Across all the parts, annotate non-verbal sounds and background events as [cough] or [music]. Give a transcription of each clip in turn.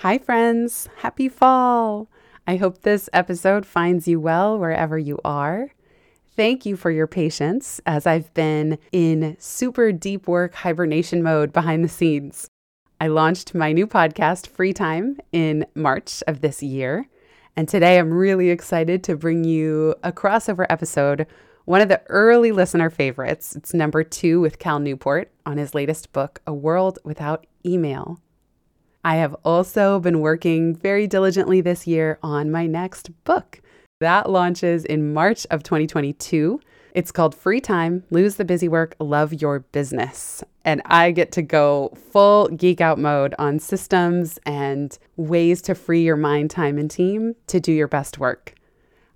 Hi, friends. Happy fall. I hope this episode finds you well wherever you are. Thank you for your patience as I've been in super deep work hibernation mode behind the scenes. I launched my new podcast, Free Time, in March of this year. And today I'm really excited to bring you a crossover episode, one of the early listener favorites. It's number two with Cal Newport on his latest book, A World Without Email. I have also been working very diligently this year on my next book. That launches in March of 2022. It's called Free Time Lose the Busy Work, Love Your Business. And I get to go full geek out mode on systems and ways to free your mind, time, and team to do your best work.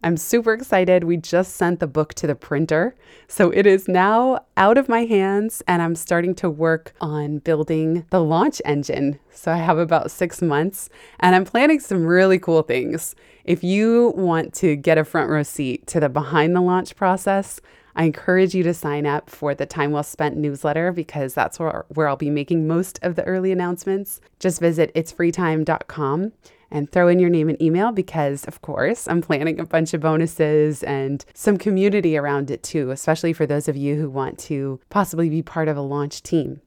I'm super excited. We just sent the book to the printer. So it is now out of my hands, and I'm starting to work on building the launch engine. So I have about six months, and I'm planning some really cool things. If you want to get a front row seat to the behind the launch process, I encourage you to sign up for the Time Well Spent newsletter because that's where, where I'll be making most of the early announcements. Just visit itsfreetime.com and throw in your name and email because, of course, I'm planning a bunch of bonuses and some community around it too, especially for those of you who want to possibly be part of a launch team.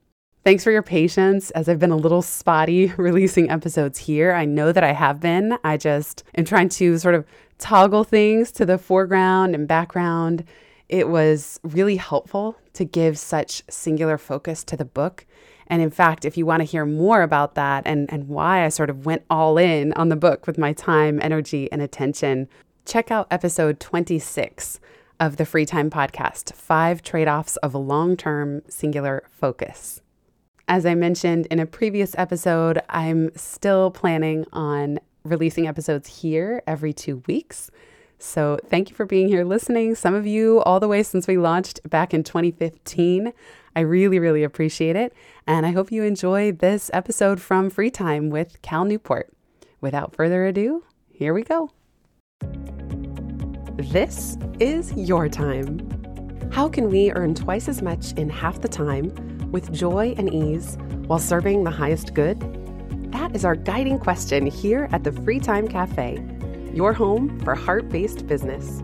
Thanks for your patience as I've been a little spotty [laughs] releasing episodes here. I know that I have been. I just am trying to sort of toggle things to the foreground and background. It was really helpful to give such singular focus to the book and in fact, if you want to hear more about that and, and why I sort of went all in on the book with my time, energy, and attention, check out episode 26 of the Free Time Podcast Five Trade Offs of Long Term Singular Focus. As I mentioned in a previous episode, I'm still planning on releasing episodes here every two weeks. So, thank you for being here listening. Some of you, all the way since we launched back in 2015. I really, really appreciate it. And I hope you enjoy this episode from Free Time with Cal Newport. Without further ado, here we go. This is your time. How can we earn twice as much in half the time with joy and ease while serving the highest good? That is our guiding question here at the Free Time Cafe, your home for heart based business.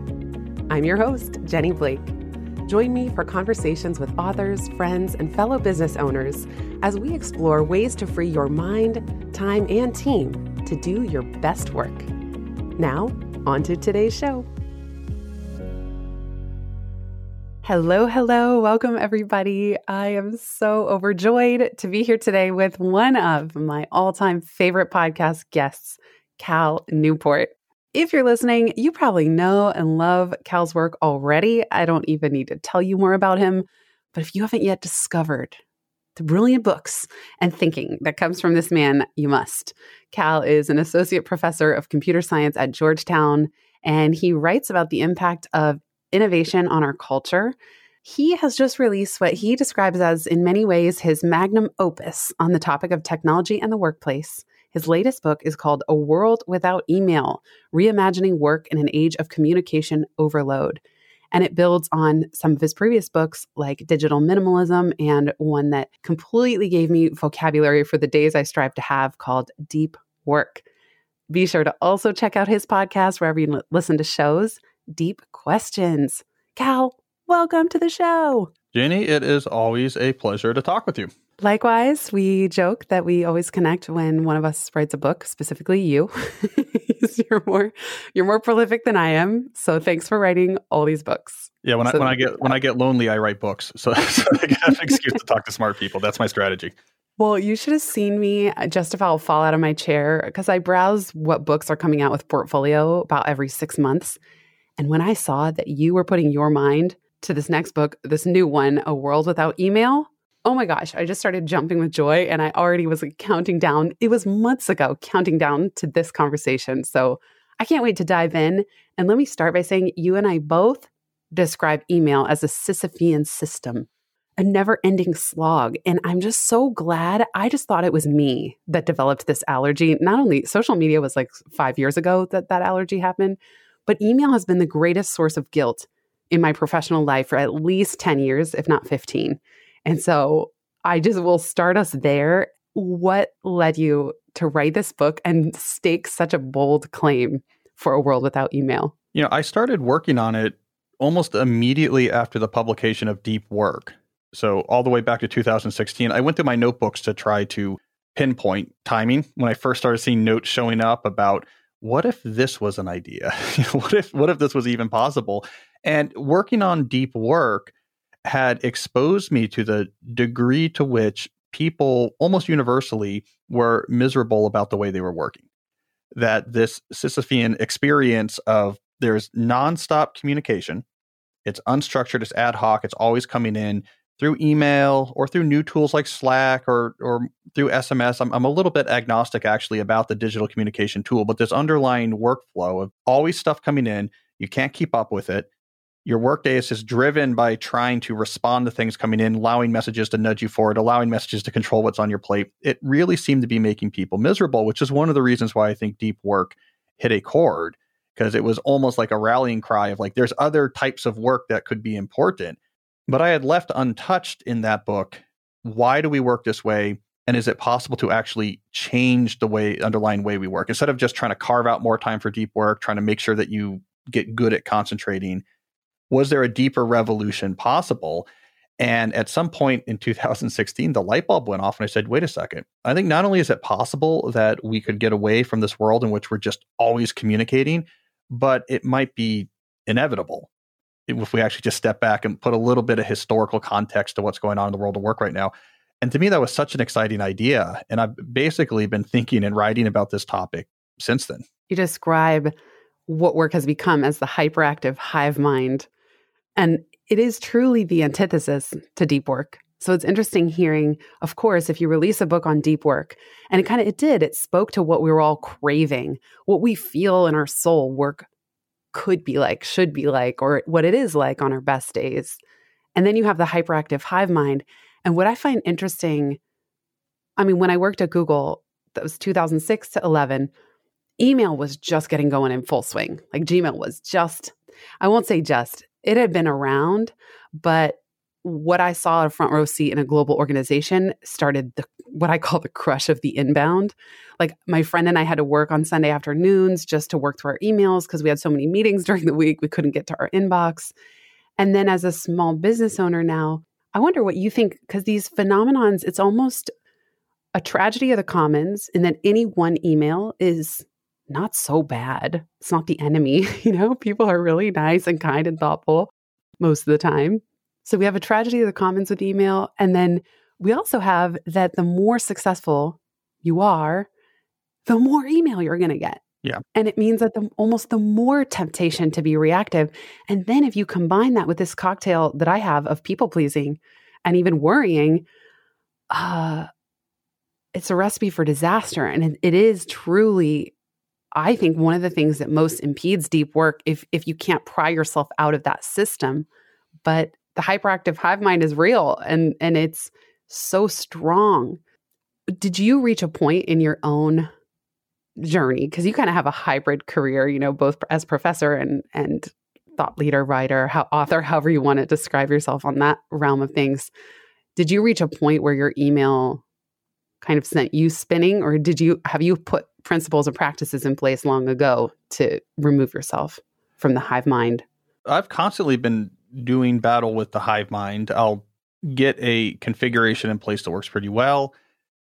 I'm your host, Jenny Blake. Join me for conversations with authors, friends, and fellow business owners as we explore ways to free your mind, time, and team to do your best work. Now, on to today's show. Hello, hello. Welcome, everybody. I am so overjoyed to be here today with one of my all time favorite podcast guests, Cal Newport. If you're listening, you probably know and love Cal's work already. I don't even need to tell you more about him. But if you haven't yet discovered the brilliant books and thinking that comes from this man, you must. Cal is an associate professor of computer science at Georgetown, and he writes about the impact of innovation on our culture. He has just released what he describes as, in many ways, his magnum opus on the topic of technology and the workplace. His latest book is called A World Without Email Reimagining Work in an Age of Communication Overload. And it builds on some of his previous books, like Digital Minimalism, and one that completely gave me vocabulary for the days I strive to have called Deep Work. Be sure to also check out his podcast wherever you listen to shows, Deep Questions. Cal, welcome to the show. Jenny, it is always a pleasure to talk with you. Likewise, we joke that we always connect when one of us writes a book, specifically you. [laughs] you're more you're more prolific than I am. So thanks for writing all these books. Yeah, when so I when I get when I get lonely, I write books. So, [laughs] so I have an excuse to talk to smart people. That's my strategy. Well, you should have seen me just if I'll fall out of my chair because I browse what books are coming out with portfolio about every six months. And when I saw that you were putting your mind to this next book, this new one, A World Without Email, oh my gosh, I just started jumping with joy and I already was like counting down. It was months ago, counting down to this conversation. So I can't wait to dive in. And let me start by saying you and I both describe email as a Sisyphean system, a never ending slog. And I'm just so glad. I just thought it was me that developed this allergy. Not only social media was like five years ago that that allergy happened, but email has been the greatest source of guilt in my professional life for at least 10 years, if not 15. And so I just will start us there. What led you to write this book and stake such a bold claim for a world without email? You know, I started working on it almost immediately after the publication of Deep Work. So, all the way back to 2016, I went through my notebooks to try to pinpoint timing when I first started seeing notes showing up about what if this was an idea? [laughs] what if what if this was even possible? And working on deep work had exposed me to the degree to which people almost universally were miserable about the way they were working. That this Sisyphean experience of there's nonstop communication, it's unstructured, it's ad hoc, it's always coming in through email or through new tools like Slack or or through SMS. I'm, I'm a little bit agnostic actually about the digital communication tool, but this underlying workflow of always stuff coming in, you can't keep up with it your workday is just driven by trying to respond to things coming in, allowing messages to nudge you forward, allowing messages to control what's on your plate. It really seemed to be making people miserable, which is one of the reasons why I think deep work hit a chord because it was almost like a rallying cry of like, there's other types of work that could be important. But I had left untouched in that book why do we work this way? And is it possible to actually change the way, underlying way we work? Instead of just trying to carve out more time for deep work, trying to make sure that you get good at concentrating was there a deeper revolution possible? And at some point in 2016, the light bulb went off, and I said, wait a second. I think not only is it possible that we could get away from this world in which we're just always communicating, but it might be inevitable if we actually just step back and put a little bit of historical context to what's going on in the world of work right now. And to me, that was such an exciting idea. And I've basically been thinking and writing about this topic since then. You describe what work has become as the hyperactive hive mind and it is truly the antithesis to deep work. So it's interesting hearing, of course, if you release a book on deep work, and it kind of it did, it spoke to what we were all craving, what we feel in our soul work could be like, should be like, or what it is like on our best days. And then you have the hyperactive hive mind. And what I find interesting, I mean, when I worked at Google, that was 2006 to 11, email was just getting going in full swing. Like Gmail was just, I won't say just, it had been around, but what I saw a front row seat in a global organization started the what I call the crush of the inbound. Like my friend and I had to work on Sunday afternoons just to work through our emails because we had so many meetings [laughs] during the week we couldn't get to our inbox. And then as a small business owner now, I wonder what you think because these phenomenons it's almost a tragedy of the commons in that any one email is not so bad. It's not the enemy. [laughs] You know, people are really nice and kind and thoughtful most of the time. So we have a tragedy of the commons with email. And then we also have that the more successful you are, the more email you're going to get. Yeah. And it means that the almost the more temptation to be reactive. And then if you combine that with this cocktail that I have of people pleasing and even worrying, uh, it's a recipe for disaster. And it, it is truly I think one of the things that most impedes deep work if if you can't pry yourself out of that system. But the hyperactive hive mind is real and and it's so strong. Did you reach a point in your own journey because you kind of have a hybrid career, you know, both as professor and and thought leader, writer, how, author, however you want to describe yourself on that realm of things. Did you reach a point where your email kind of sent you spinning or did you have you put principles and practices in place long ago to remove yourself from the hive mind? I've constantly been doing battle with the hive mind. I'll get a configuration in place that works pretty well,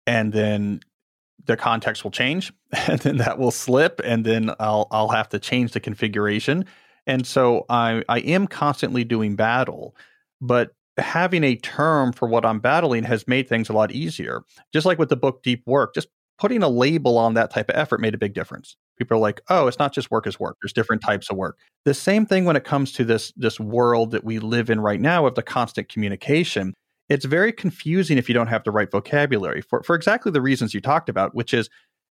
and then the context will change, [laughs] and then that will slip, and then I'll I'll have to change the configuration. And so I I am constantly doing battle, but having a term for what I'm battling has made things a lot easier. Just like with the book Deep Work, just putting a label on that type of effort made a big difference. People are like, "Oh, it's not just work as work. There's different types of work." The same thing when it comes to this this world that we live in right now of the constant communication. It's very confusing if you don't have the right vocabulary for for exactly the reasons you talked about, which is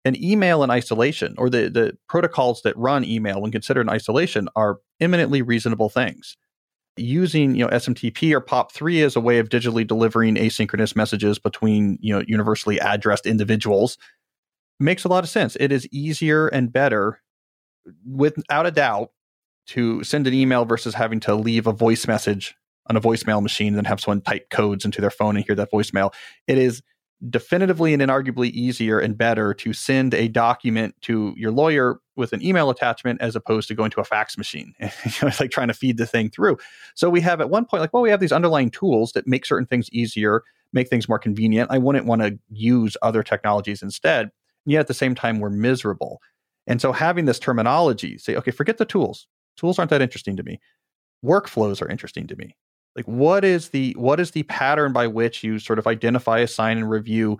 an email in isolation or the the protocols that run email when considered in isolation are eminently reasonable things using you know SMTP or POP3 as a way of digitally delivering asynchronous messages between you know universally addressed individuals makes a lot of sense. It is easier and better, without a doubt, to send an email versus having to leave a voice message on a voicemail machine and have someone type codes into their phone and hear that voicemail. It is definitively and inarguably easier and better to send a document to your lawyer with an email attachment as opposed to going to a fax machine. [laughs] it's like trying to feed the thing through. So we have at one point, like, well, we have these underlying tools that make certain things easier, make things more convenient. I wouldn't want to use other technologies instead. And yet at the same time, we're miserable. And so having this terminology, say, okay, forget the tools. Tools aren't that interesting to me. Workflows are interesting to me like what is the what is the pattern by which you sort of identify assign and review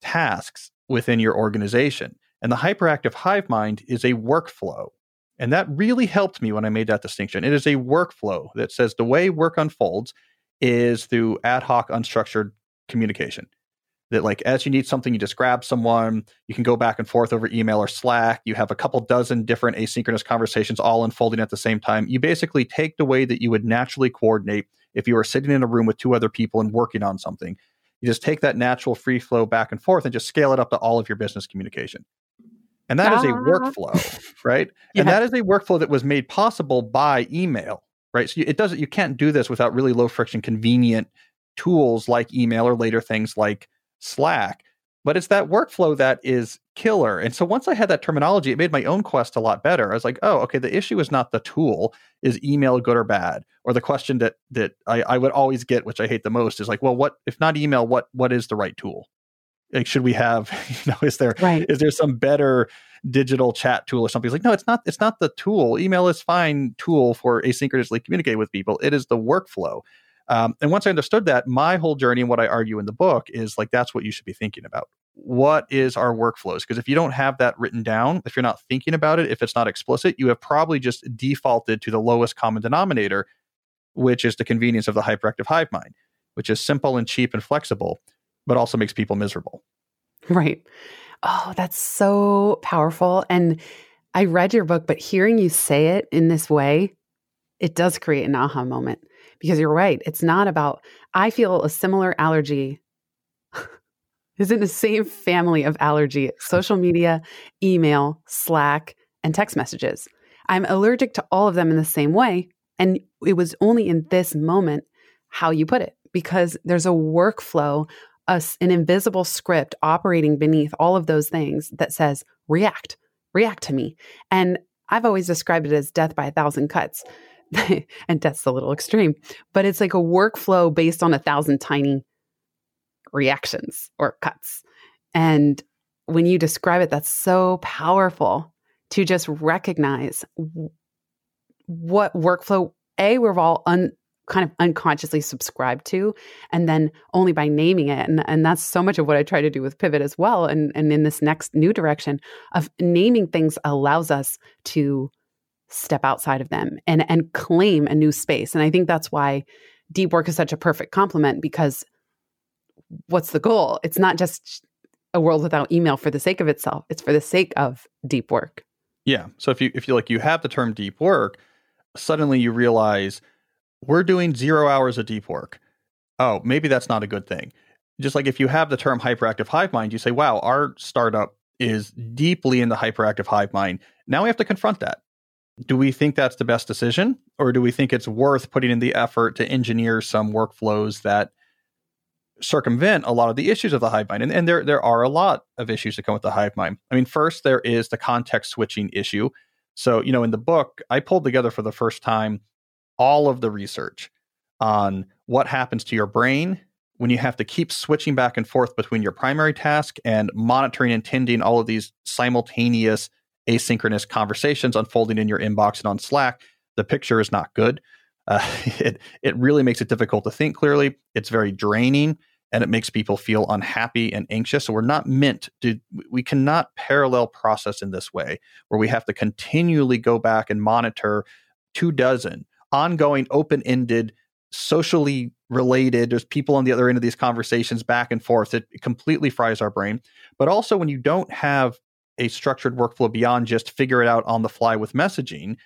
tasks within your organization and the hyperactive hive mind is a workflow and that really helped me when i made that distinction it is a workflow that says the way work unfolds is through ad hoc unstructured communication that like as you need something you just grab someone you can go back and forth over email or slack you have a couple dozen different asynchronous conversations all unfolding at the same time you basically take the way that you would naturally coordinate if you were sitting in a room with two other people and working on something. You just take that natural free flow back and forth and just scale it up to all of your business communication. And that ah. is a workflow, right? [laughs] yeah. And that is a workflow that was made possible by email, right? So it doesn't, you can't do this without really low friction, convenient tools like email or later things like Slack but it's that workflow that is killer. And so once I had that terminology, it made my own quest a lot better. I was like, oh, okay, the issue is not the tool, is email good or bad? Or the question that that I, I would always get, which I hate the most, is like, well, what if not email, what what is the right tool? Like, should we have, [laughs] you know, is there right. is there some better digital chat tool or something? It's like, no, it's not, it's not the tool. Email is fine tool for asynchronously communicate with people. It is the workflow. Um, and once I understood that, my whole journey and what I argue in the book is like that's what you should be thinking about. What is our workflows? Because if you don't have that written down, if you're not thinking about it, if it's not explicit, you have probably just defaulted to the lowest common denominator, which is the convenience of the hyperactive hive mind, which is simple and cheap and flexible, but also makes people miserable. Right. Oh, that's so powerful. And I read your book, but hearing you say it in this way, it does create an aha moment because you're right. It's not about, I feel a similar allergy [laughs] is in the same family of allergy social media, email, Slack, and text messages. I'm allergic to all of them in the same way. And it was only in this moment how you put it, because there's a workflow, a, an invisible script operating beneath all of those things that says, react, react to me. And I've always described it as death by a thousand cuts. [laughs] and that's a little extreme, but it's like a workflow based on a thousand tiny reactions or cuts. And when you describe it, that's so powerful to just recognize what workflow a we're all un, kind of unconsciously subscribed to and then only by naming it and, and that's so much of what i try to do with pivot as well and, and in this next new direction of naming things allows us to step outside of them and and claim a new space. And I think that's why deep work is such a perfect complement because what's the goal? It's not just a world without email for the sake of itself. It's for the sake of deep work. Yeah. So if you if you like you have the term deep work, suddenly you realize we're doing 0 hours of deep work. Oh, maybe that's not a good thing. Just like if you have the term hyperactive hive mind, you say, "Wow, our startup is deeply in the hyperactive hive mind." Now we have to confront that do we think that's the best decision or do we think it's worth putting in the effort to engineer some workflows that circumvent a lot of the issues of the hive mind and, and there there are a lot of issues that come with the hive mind i mean first there is the context switching issue so you know in the book i pulled together for the first time all of the research on what happens to your brain when you have to keep switching back and forth between your primary task and monitoring and tending all of these simultaneous asynchronous conversations unfolding in your inbox and on Slack, the picture is not good. Uh, [laughs] it it really makes it difficult to think clearly. It's very draining, and it makes people feel unhappy and anxious. So we're not meant to. We cannot parallel process in this way, where we have to continually go back and monitor two dozen ongoing, open ended, socially related. There's people on the other end of these conversations back and forth. It completely fries our brain. But also, when you don't have a structured workflow beyond just figure it out on the fly with messaging,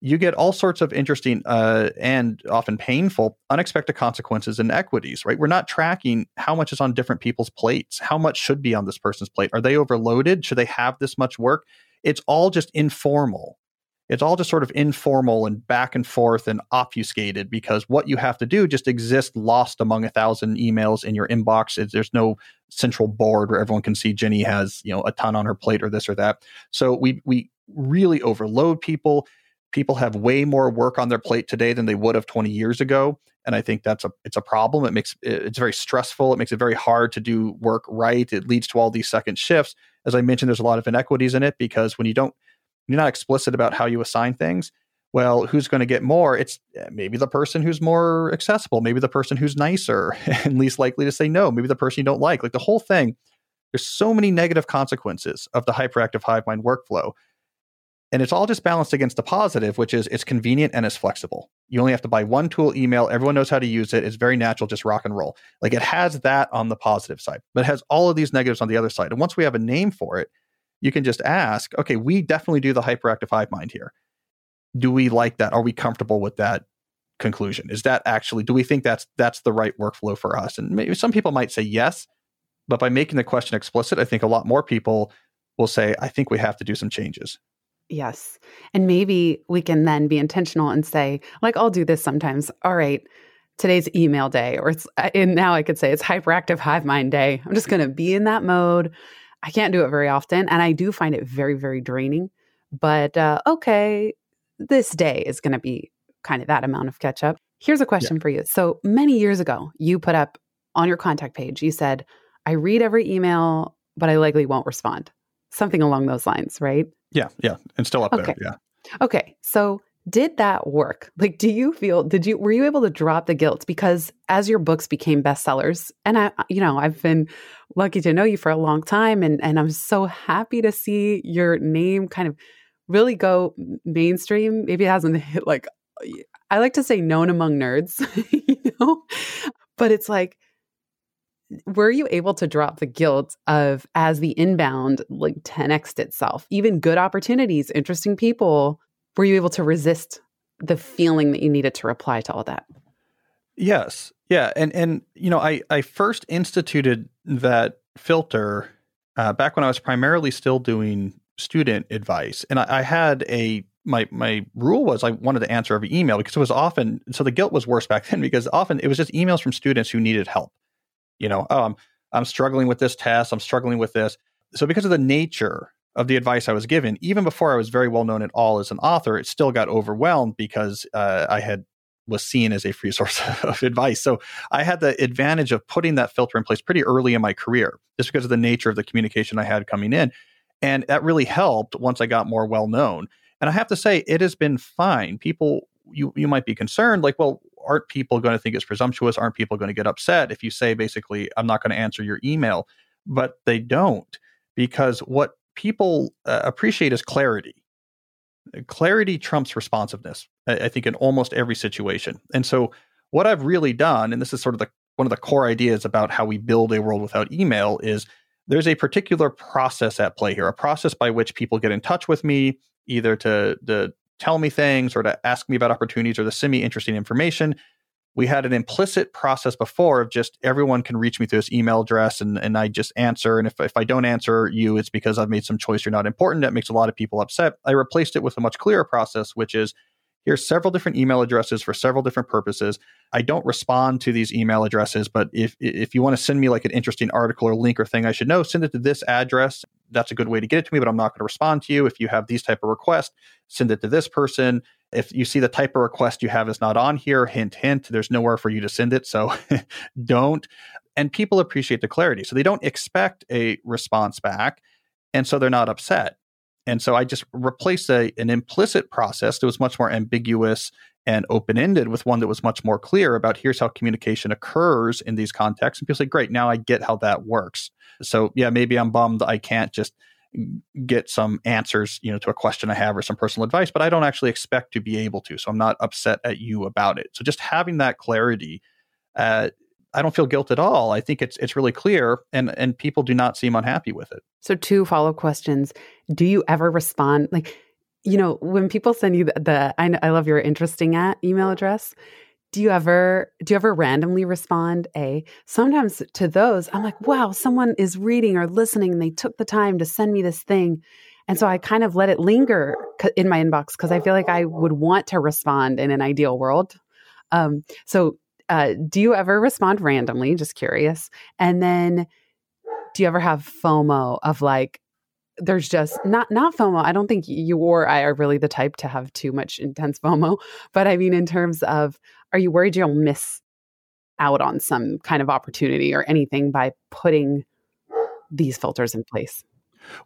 you get all sorts of interesting uh, and often painful unexpected consequences and equities, right? We're not tracking how much is on different people's plates, how much should be on this person's plate. Are they overloaded? Should they have this much work? It's all just informal. It's all just sort of informal and back and forth and obfuscated because what you have to do just exists lost among a thousand emails in your inbox. There's no central board where everyone can see Jenny has, you know, a ton on her plate or this or that. So we we really overload people. People have way more work on their plate today than they would have 20 years ago, and I think that's a it's a problem. It makes it's very stressful. It makes it very hard to do work right. It leads to all these second shifts. As I mentioned, there's a lot of inequities in it because when you don't you're not explicit about how you assign things, well, who's going to get more? It's eh, maybe the person who's more accessible, maybe the person who's nicer [laughs] and least likely to say no, maybe the person you don't like. Like the whole thing, there's so many negative consequences of the hyperactive hive mind workflow. And it's all just balanced against the positive, which is it's convenient and it's flexible. You only have to buy one tool email. Everyone knows how to use it. It's very natural, just rock and roll. Like it has that on the positive side, but it has all of these negatives on the other side. And once we have a name for it, you can just ask, okay, we definitely do the hyperactive hive mind here. Do we like that? Are we comfortable with that conclusion? Is that actually, do we think that's that's the right workflow for us? And maybe some people might say yes, but by making the question explicit, I think a lot more people will say, I think we have to do some changes. Yes. And maybe we can then be intentional and say, like, I'll do this sometimes. All right, today's email day, or it's, and now I could say it's hyperactive hive mind day. I'm just going to be in that mode. I can't do it very often. And I do find it very, very draining. But uh, okay, this day is going to be kind of that amount of catch up. Here's a question yeah. for you. So many years ago, you put up on your contact page, you said, I read every email, but I likely won't respond. Something along those lines, right? Yeah, yeah. And still up okay. there. Yeah. Okay. So did that work? Like, do you feel, did you, were you able to drop the guilt? Because as your books became bestsellers, and I, you know, I've been lucky to know you for a long time, and, and I'm so happy to see your name kind of really go mainstream. Maybe it hasn't [laughs] hit like, I like to say known among nerds, [laughs] you know, but it's like, were you able to drop the guilt of as the inbound like 10x itself, even good opportunities, interesting people? Were you able to resist the feeling that you needed to reply to all that? Yes. Yeah. And and you know, I I first instituted that filter uh, back when I was primarily still doing student advice, and I, I had a my my rule was I wanted to answer every email because it was often so the guilt was worse [laughs] back then because often it was just emails from students who needed help. You know, oh, I'm I'm struggling with this test, I'm struggling with this. So because of the nature of the advice I was given, even before I was very well known at all as an author, it still got overwhelmed because uh, I had was seen as a free [laughs] source of advice. So I had the advantage of putting that filter in place pretty early in my career, just because of the nature of the communication I had coming in, and that really helped once I got more well known. And I have to say, it has been fine. People, you you might be concerned, like, well, aren't people going to think it's presumptuous? Aren't people going to get upset if you say basically, I'm not going to answer your email? But they don't because what people uh, appreciate is clarity. Clarity trumps responsiveness, I, I think, in almost every situation. And so, what I've really done, and this is sort of the one of the core ideas about how we build a world without email, is there's a particular process at play here, a process by which people get in touch with me, either to, to tell me things or to ask me about opportunities or to send me interesting information we had an implicit process before of just everyone can reach me through this email address and, and I just answer. And if, if I don't answer you, it's because I've made some choice you're not important. That makes a lot of people upset. I replaced it with a much clearer process, which is here's several different email addresses for several different purposes. I don't respond to these email addresses, but if if you want to send me like an interesting article or link or thing I should know, send it to this address. That's a good way to get it to me, but I'm not going to respond to you. If you have these type of requests, send it to this person if you see the type of request you have is not on here, hint, hint, there's nowhere for you to send it. So [laughs] don't. And people appreciate the clarity. So they don't expect a response back. And so they're not upset. And so I just replaced a, an implicit process that was much more ambiguous and open ended with one that was much more clear about here's how communication occurs in these contexts. And people say, great, now I get how that works. So yeah, maybe I'm bummed I can't just get some answers, you know, to a question I have or some personal advice, but I don't actually expect to be able to. So I'm not upset at you about it. So just having that clarity, uh, I don't feel guilt at all. I think it's it's really clear, and and people do not seem unhappy with it. So two follow up questions: Do you ever respond like? You know, when people send you the, the I, I love your interesting at email address do you ever do you ever randomly respond a sometimes to those i'm like wow someone is reading or listening and they took the time to send me this thing And so I kind of let it linger in my inbox because I feel like I would want to respond in an ideal world. Um, so, uh, do you ever respond randomly? Just curious. And then, do you ever have FOMO of like, there's just not not FOMO. I don't think you or I are really the type to have too much intense [laughs] FOMO, but I mean in terms of are you worried you'll miss out on some kind of opportunity or anything by putting these filters in place?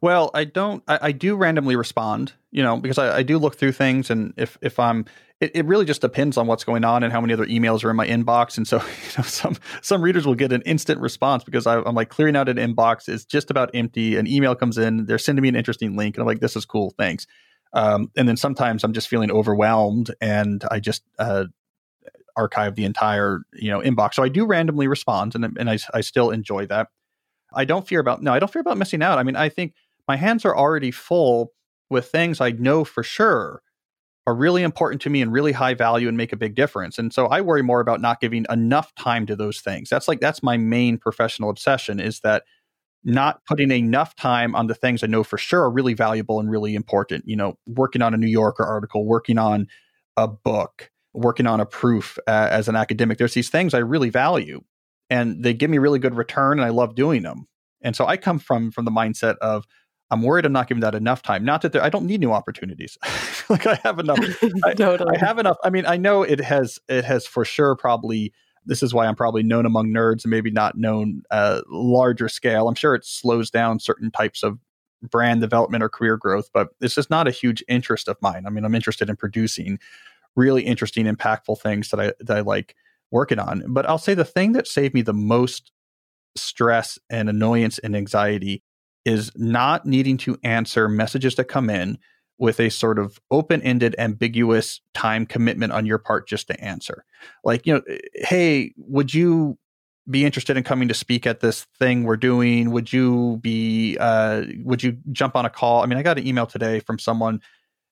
Well, I don't. I, I do randomly respond, you know, because I, I, do look through things, and if if I'm, it, it, really just depends on what's going on and how many other emails are in my inbox. And so, [laughs] you know, some some readers will get an instant response because I, am like clearing out an inbox. is just about empty. An email comes in, they're sending me an interesting link, and I'm like, this is cool, thanks. Um, and then sometimes I'm just feeling overwhelmed, and I just uh, archive the entire you know inbox. So I do randomly respond, and and I, I still enjoy that. I don't fear about no, I don't fear about missing out. I mean, I think my hands are already full with things I know for sure are really important to me and really high value and make a big difference. And so I worry more about not giving enough time to those things. That's like that's my main professional obsession is that not putting enough time on the things I know for sure are really valuable and really important. You know, working on a New Yorker article, working on a book, working on a proof uh, as an academic. There's these things I really value, and they give me really good return, and I love doing them. And so I come from from the mindset of I'm worried I'm not giving that enough time. Not that there, I don't need new opportunities. [laughs] like I have enough. I, [laughs] totally. I have enough. I mean, I know it has it has for sure probably this is why I'm probably known among nerds and maybe not known uh, larger scale. I'm sure it slows down certain types of brand development or career growth, but it's just not a huge interest of mine. I mean, I'm interested in producing really interesting, impactful things that I that I like working on. But I'll say the thing that saved me the most stress and annoyance and anxiety is not needing to answer messages that come in with a sort of open-ended ambiguous time commitment on your part just to answer. Like you know hey would you be interested in coming to speak at this thing we're doing? Would you be uh, would you jump on a call? I mean i got an email today from someone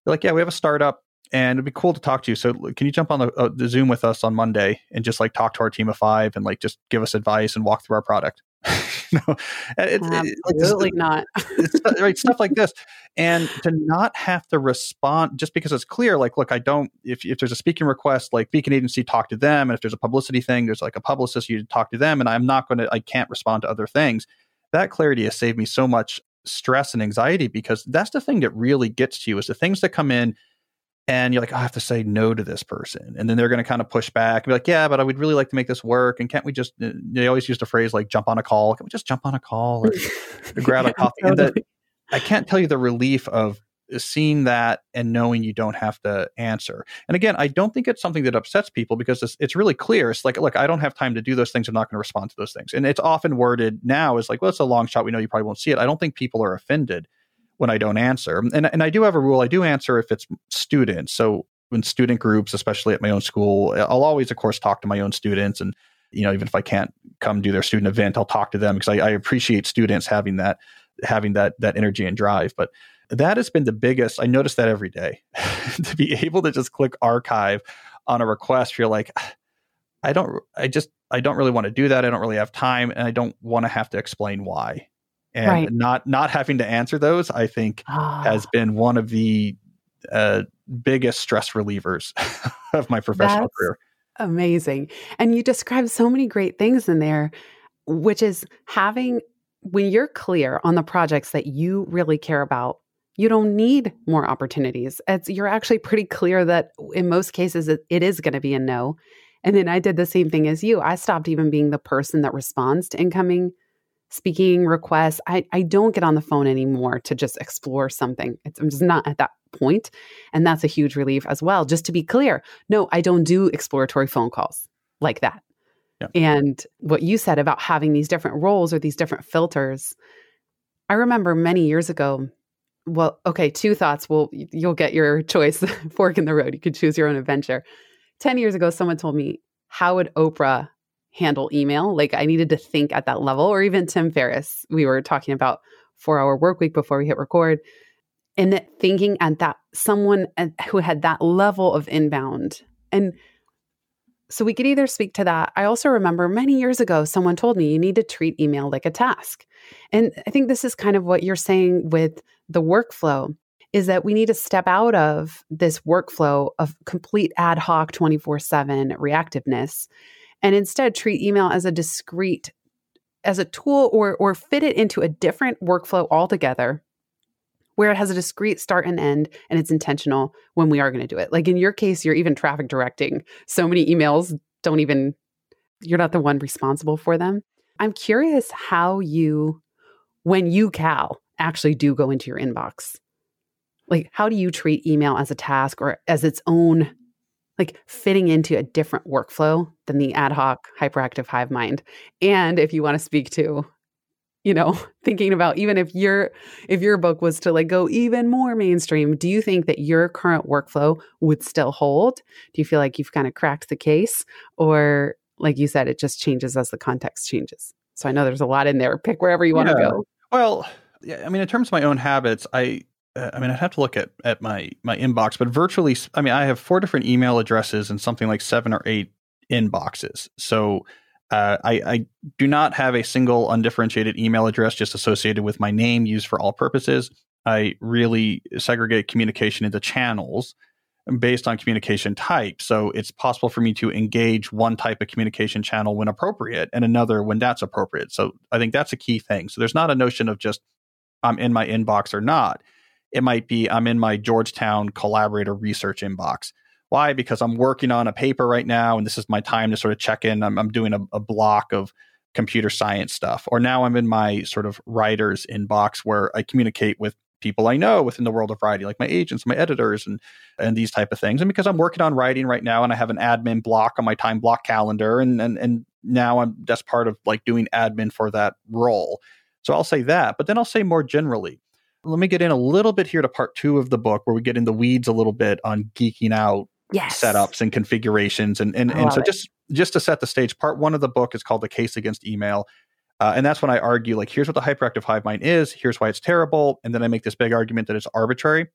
They're like yeah we have a startup and it'd be cool to talk to you. So can you jump on the, uh, the Zoom with us on Monday and just like talk to our team of five and like just give us advice and walk through our product? [laughs] no, it, absolutely it, not. [laughs] right, stuff like this, and to not have to respond just because it's clear. Like, look, I don't. If if there's a speaking request, like speaking agency, talk to them, and if there's a publicity thing, there's like a publicist, you talk to them, and I'm not going to. I can't respond to other things. That clarity has saved me so much stress and anxiety because that's the thing that really gets to you is the things that come in and you're like, oh, I have to say no to this person. And then they're going to kind of push back and be like, yeah, but I would really like to make this work. And can't we just, uh, they always use the phrase like jump on a call. Can we just jump on a call or, or [laughs] grab a coffee? And that, I can't tell you the relief of seeing that and knowing you don't have to answer. And again, I don't think it's something that upsets people because it's, it's really clear. It's like, look, I don't have time to do those things. I'm not going to respond to those things. And it's often worded now as like, well, it's a long shot. We know you probably won't see it. I don't think people are offended when I don't answer. And, and I do have a rule. I do answer if it's students. So in student groups, especially at my own school, I'll always, of course, talk to my own students. And, you know, even if I can't come do their student event, I'll talk to them because I, I appreciate students having that, having that, that energy and drive. But that has been the biggest, I notice that every day [laughs] to be able to just click archive on a request. You're like, I don't, I just, I don't really want to do that. I don't really have time and I don't want to have to explain why and right. not not having to answer those i think has been one of the uh, biggest stress relievers [laughs] of my professional That's career. amazing. And you described so many great things in there which is having when you're clear on the projects that you really care about you don't need more opportunities. It's you're actually pretty clear that in most cases it, it is going to be a no. And then i did the same thing as you. I stopped even being the person that responds to incoming speaking requests. I, I don't get on the phone anymore to just explore something. It's, I'm just not at that point. And that's a huge relief as well. Just to be clear, no, I don't do exploratory phone calls like that. Yeah. And what you said about having these different roles or these different filters, I remember many years ago. Well, okay, two thoughts. Well, you'll get your [laughs] choice fork in the road. You could choose your own adventure. 10 years ago, someone told me, How would Oprah handle email. Like I needed to think at that level, or even Tim Ferriss. We were talking about four hour work week before we hit record. And that thinking at that someone who had that level of inbound. And so we could either speak to that. I also remember many years ago, someone told me you need to treat email like a task. And I think this is kind of what you're saying with the workflow is that we need to step out of this workflow of complete ad hoc 24 7 reactiveness and instead treat email as a discrete as a tool or or fit it into a different workflow altogether where it has a discrete start and end and it's intentional when we are going to do it. Like in your case, you're even traffic directing. So many emails don't even, you're not the one responsible for them. I'm curious how you, when you, Cal, actually do go into your inbox. Like, how do you treat email as a task or as its own, like fitting into a different workflow than the ad hoc hyperactive hive mind? And if you want to speak to you know [laughs] thinking about even if your if your book was to like go even more mainstream do you think that your current workflow would still hold? Do you feel like you've kind of cracked the case? Or like you said it just changes as the context changes. So i know there's a lot in there. Pick wherever you want to go. Well yeah i mean in terms of my own habits i uh, I mean, I'd have to look at, at my my inbox, but virtually, I mean, I have four different email addresses and something like seven or eight inboxes. So uh, I, I, do not have a single undifferentiated email address just associated with my name used for all purposes. I really segregate communication into channels based on communication type. So it's possible for me to engage one type of communication channel when appropriate and another when that's appropriate. So I think that's a key thing. So there's not a notion of just I'm in my inbox or not. It might be I'm in my Georgetown collaborator research inbox. Why? Because I'm working on a paper right now, and this is my time to sort of check in. I'm, I'm doing a, a block of computer science stuff. Or now I'm in my sort of writer's inbox where I communicate with people I know within the world of writing, like my agents, my editors, and and these type of things. And because I'm working on writing right now, and I have an admin block on my time block calendar, and and and now I'm that's part of like doing admin for that role. So I'll say that, but then I'll say more generally. Let me get in a little bit here to part two of the book, where we get in the weeds a little bit on geeking out yes. setups and configurations. And and, and so it. just just to set the stage, part one of the book is called The Case Against Email. Uh, and that's when I argue, like, here's what the hyperactive hive mind is, here's why it's terrible. And then I make this big argument that it's arbitrary,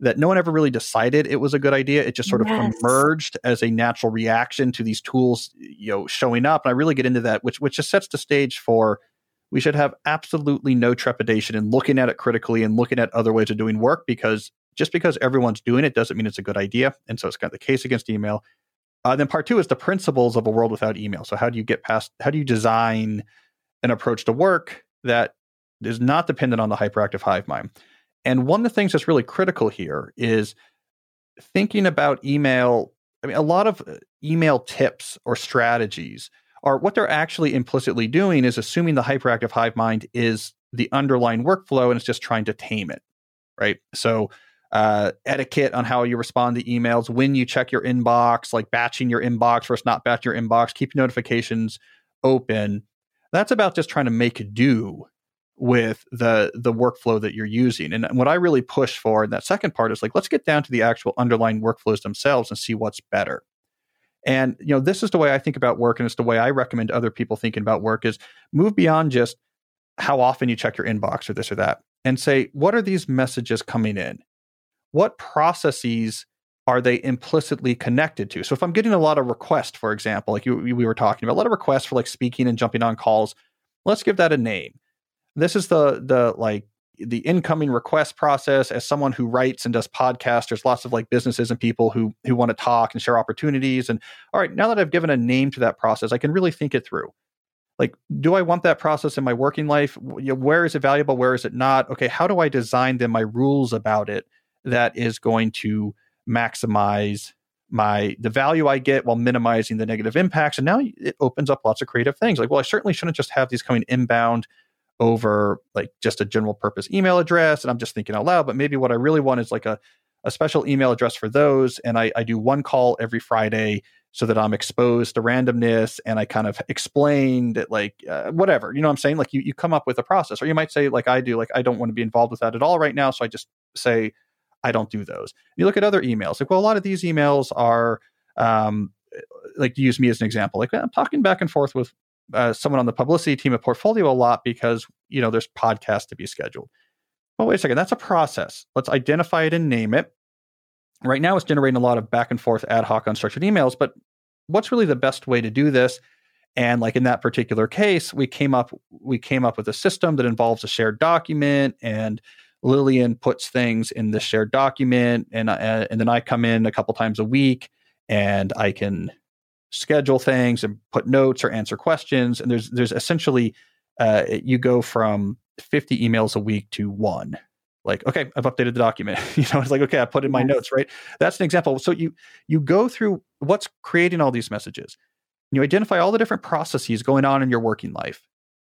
that no one ever really decided it was a good idea. It just sort yes. of emerged as a natural reaction to these tools, you know, showing up. And I really get into that, which which just sets the stage for we should have absolutely no trepidation in looking at it critically and looking at other ways of doing work because just because everyone's doing it doesn't mean it's a good idea. And so it's kind of the case against email. Uh, then part two is the principles of a world without email. So how do you get past? How do you design an approach to work that is not dependent on the hyperactive hive mind? And one of the things that's really critical here is thinking about email. I mean, a lot of uh, email tips or strategies are what they're actually implicitly doing is assuming the hyperactive hive mind is the underlying workflow and it's just trying to tame it, right? So uh, etiquette on how you respond to emails, when you check your inbox, like batching your inbox versus not batching your inbox, keep notifications open. That's about just trying to make do with the the workflow that you're using. And what I really push for in that second part is like let's get down to the actual underlying workflows themselves and see what's better. And you know, this is the way I think about work, and it's the way I recommend other people thinking about work is move beyond just how often you check your inbox or this or that, and say, what are these messages coming in? what processes are they implicitly connected to? So if I'm getting a lot of requests, for example, like you, we were talking about, a lot of requests for like speaking and jumping on calls, let's give that a name. This is the the like the incoming request process as someone who writes and does podcasts there's lots of like businesses and people who who want to talk and share opportunities and all right now that i've given a name to that process i can really think it through like do i want that process in my working life where is it valuable where is it not okay how do i design then my rules about it that is going to maximize my the value I get while minimizing the negative impacts. And now it opens up lots of creative things. Like, well, I certainly shouldn't just have these coming inbound over like just a general purpose email address. And I'm just thinking out loud, but maybe what I really want is like a, a special email address for those. And I, I do one call every Friday so that I'm exposed to randomness and I kind of explained it like uh, whatever, you know what I'm saying? Like you, you come up with a process, or you might say, like I do, like I don't want to be involved with that at all right now. So I just say, I don't do those. You look at other emails, like, well, a lot of these emails are, um, like, use me as an example. Like, I'm talking back and forth with uh, someone on the publicity team at Portfolio a lot because, you know, there's podcasts to be scheduled. Well, wait a second. That's a process. Let's identify it and name it. Right now, it's generating a lot of back and forth ad hoc unstructured emails, but what's really the best way to do this? And like in that particular case, we came up we came up with a system that involves a shared document and Lillian puts things in the shared document, and uh, and then I come in a couple times a week, and I can schedule things and put notes or answer questions. And there's there's essentially uh, you go from 50 emails a week to one. Like, okay, I've updated the document. [laughs] you know, it's like, okay, I put in my notes, right? That's an example. So you you go through what's creating all these messages. You identify all the different processes going on in your working life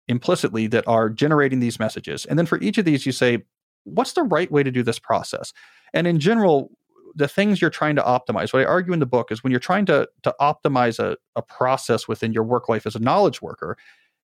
implicitly that are generating these messages. And then for each of these, you say, what's the right way to do this process? And in general, the things you're trying to optimize, what I argue in the book is when you're trying to, to optimize a, a process within your work life as a knowledge worker,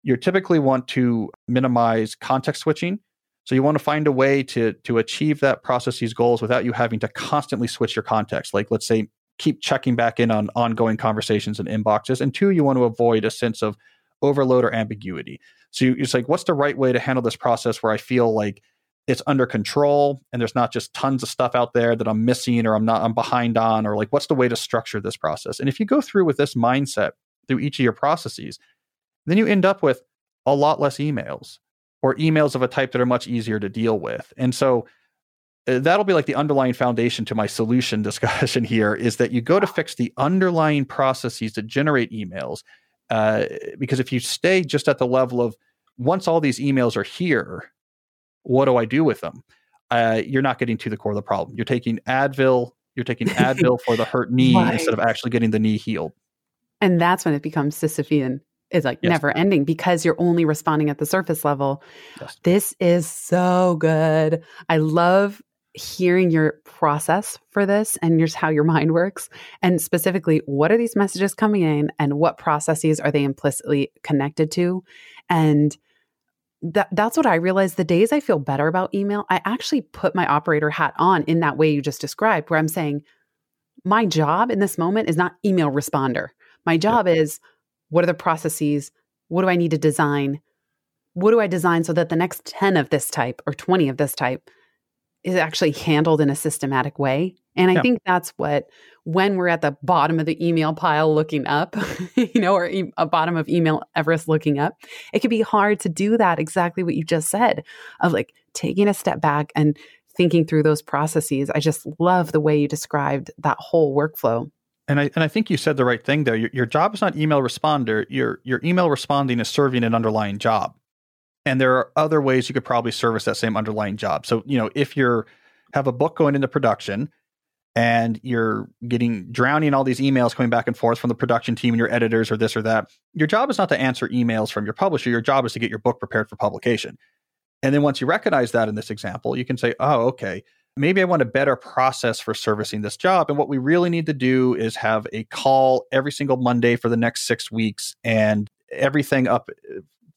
you typically want to minimize context switching. So you want to find a way to, to achieve that process's goals without you having to constantly switch your context. Like let's say keep checking back in on ongoing conversations and inboxes. And two, you want to avoid a sense of overload or ambiguity. So you, it's like, what's the right way to handle this process where I feel like it's under control and there's not just tons of stuff out there that I'm missing or I'm not I'm behind on or like what's the way to structure this process? And if you go through with this mindset through each of your processes, then you end up with a lot less emails or emails of a type that are much easier to deal with. And so uh, that'll be like the underlying foundation to my solution [laughs] discussion here is that you go to fix the underlying processes that generate emails uh, because if you stay just at the level of once all these emails are here, what do I do with them? Uh, you're not getting to the core of the problem. You're taking Advil. You're taking Advil for the hurt [laughs] knee right. instead of actually getting the knee healed. And that's when it becomes Sisyphean. Is like yes. never ending because you're only responding at the surface level. Yes. This is so good. I love hearing your process for this and here's how your mind works and specifically what are these messages coming in and what processes are they implicitly connected to and that that's what I realized the days I feel better about email I actually put my operator hat on in that way you just described where I'm saying my job in this moment is not email responder. My job is what are the processes? What do I need to design? What do I design so that the next 10 of this type or 20 of this type is actually handled in a systematic way. And I yeah. think that's what, when we're at the bottom of the email pile looking up, [laughs] you know, or e- a bottom of email Everest looking up, it can be hard to do that exactly what you just said of like taking a step back and thinking through those processes. I just love the way you described that whole workflow. And I and I think you said the right thing there. Your, your job is not email responder. Your your email responding is serving an underlying job and there are other ways you could probably service that same underlying job. So, you know, if you're have a book going into production and you're getting drowning all these emails coming back and forth from the production team and your editors or this or that, your job is not to answer emails from your publisher. Your job is to get your book prepared for publication. And then once you recognize that in this example, you can say, oh, okay, maybe I want a better process for servicing this job. And what we really need to do is have a call every single Monday for the next six weeks and everything up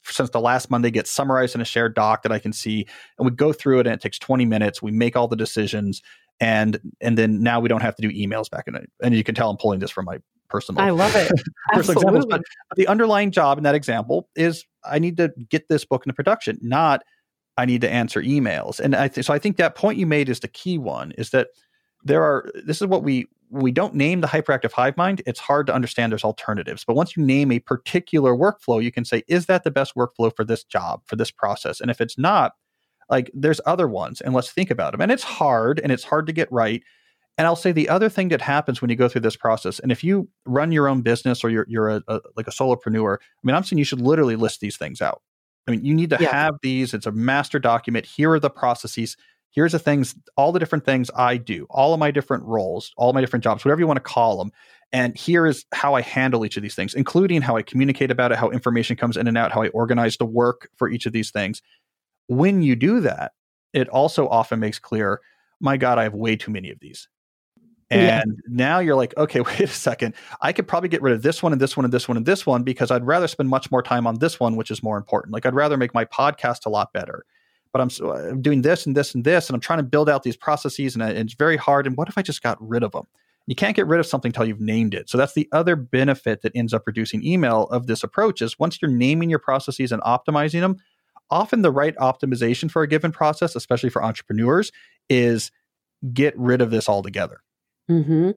since the last Monday gets summarized in a shared doc that I can see, and we go through it, and it takes 20 minutes. We make all the decisions, and and then now we don't have to do emails back in it. And you can tell I'm pulling this from my personal. I love it. [laughs] personal examples, but the underlying job in that example is I need to get this book into production, not I need to answer emails. And I th- so I think that point you made is the key one. Is that there are this is what we we don't name the hyperactive hive mind, it's hard to understand there's alternatives. But once you name a particular workflow, you can say, is that the best workflow for this job, for this process? And if it's not, like there's other ones, and let's think about them. And it's hard and it's hard to get right. And I'll say the other thing that happens when you go through this process, and if you run your own business or you're you're a, a like a solopreneur, I mean, I'm saying you should literally list these things out. I mean, you need to yeah. have these. It's a master document. Here are the processes here's the things, all the different things I do, all of my different roles, all my different jobs, whatever you want to call them. And here is how I handle each of these things, including how I communicate about it, how information comes in and out, how I organize the work for each of these things. When you do that, it also often makes clear, my God, I have way too many of these. And yeah. now you're like, okay, [laughs] wait a second. I could probably get rid of this one and this one and this one and this one because I'd rather spend much more time on this one, which is more important. Like I'd rather make my podcast a lot better but I'm, I'm doing this and this and this, and I'm trying to build out these processes, and, and it's very hard. And what if I just got rid of them? You can't get rid of something until you've named it. So that's the other benefit that ends up reducing email of this approach is once you're naming your processes and optimizing them, often the right optimization for a given process, especially for entrepreneurs, is get rid of this altogether. Mm-hmm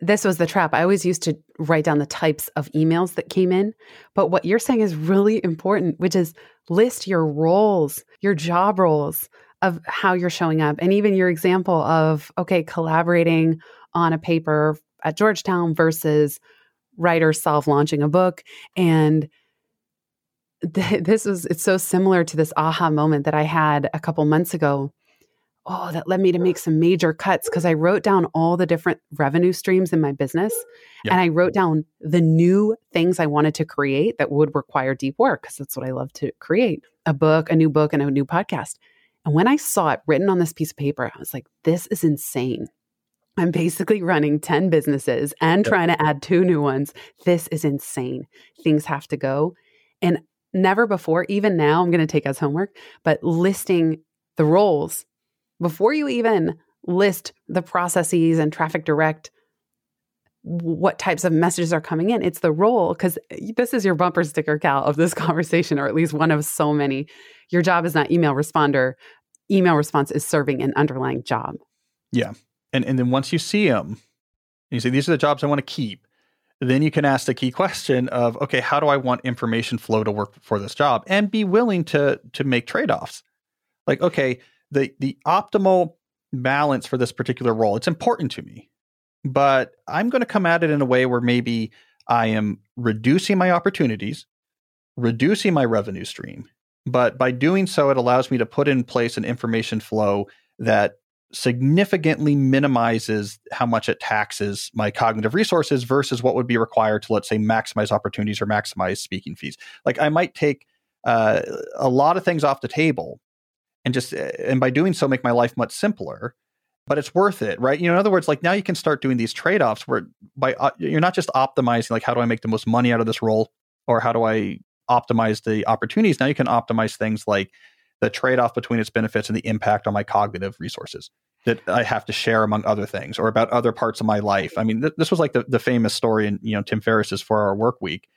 this was the trap. I always used to write down the types of emails that came in. But what you're saying is really important, which is list your roles, your job roles. of how you're showing up. And even your example of, okay, collaborating on a paper at Georgetown versus writer self launching a book. And th- [laughs] this was, it's so similar to this aha moment that I had a couple months ago. Oh, that led me to make some major cuts because I wrote down all the different revenue streams in my business. Yeah. And I wrote down the new things I wanted to create that would require deep work because that's what I love to create a book, a new book, and a new podcast. And when I saw it written on this piece of paper, I was like, this is insane. I'm basically running 10 businesses and trying to add two new ones. This is insane. Things have to go. And never before, even now, I'm going to take as homework, but listing the roles before you even list the processes and traffic direct what types of messages are coming in. It's the role because eh, this is your bumper sticker, Cal, of this [laughs] conversation, or at least one of so many. Your job is not email responder. Email response is serving an underlying job. Yeah, and and then once you see them, you say these are the jobs I want to keep. Then you can ask the key question of, okay, how do I want information flow to work for this job, and be willing to to make trade offs. Like, okay, the the optimal balance for this particular role, it's important to me but I'm going to come at it in a way where maybe I am reducing my opportunities, reducing my revenue stream. But by doing so, it allows me to put in place an information flow that significantly minimizes how much it taxes my cognitive resources versus what would be required to, let's say, maximize opportunities or maximize speaking fees. Like I might take uh, a lot of things off the table and just, and by doing so, make my life much simpler but it's worth it, right? You know, in other words, like now you can start doing these trade offs where by uh, you're not just optimizing like how do I make the most money out of this role or how do I optimize the opportunities. Now you can optimize things like the trade off between its benefits and the impact on my cognitive resources that I have to share among other things or about other parts of my life. I mean, th- this was like the, the famous story in, you know, Tim Ferriss's four hour work week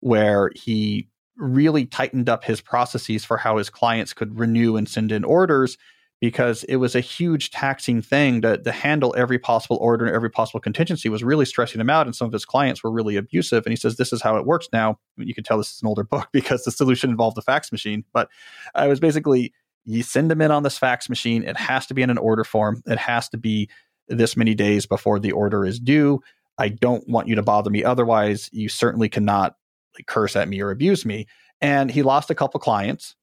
where he really tightened up his processes for how his clients could renew and send in orders because it was a huge taxing thing to, to handle every possible order and every possible contingency was really stressing him out. And some of his clients were really abusive. And he says this is how it works now. I mean, you can tell this is an older book [laughs] because the solution involved the fax machine. But i was basically you send them in on this fax machine. It has to be in an order form. It has to be this many days before the order is due. I don't want you to bother me otherwise. You certainly cannot like, curse at me or abuse me and he lost a couple clients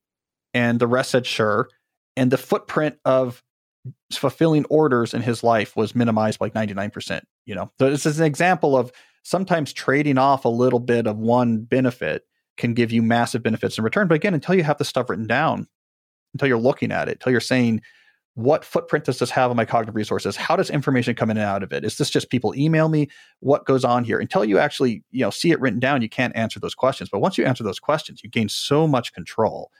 and the rest said sure and the footprint of fulfilling orders in his life was minimized by like 99%, you know. So this is an example of sometimes trading off a little bit of one benefit can give you massive benefits in return. But again, until you have the stuff written down, until you're looking at it, until you're saying, what footprint does this have on my cognitive resources? How does information come in and out of it? Is this just people email me? What goes on here? Until you actually, you know, see it written down, you can't answer those questions. But once you answer those questions, you gain so much control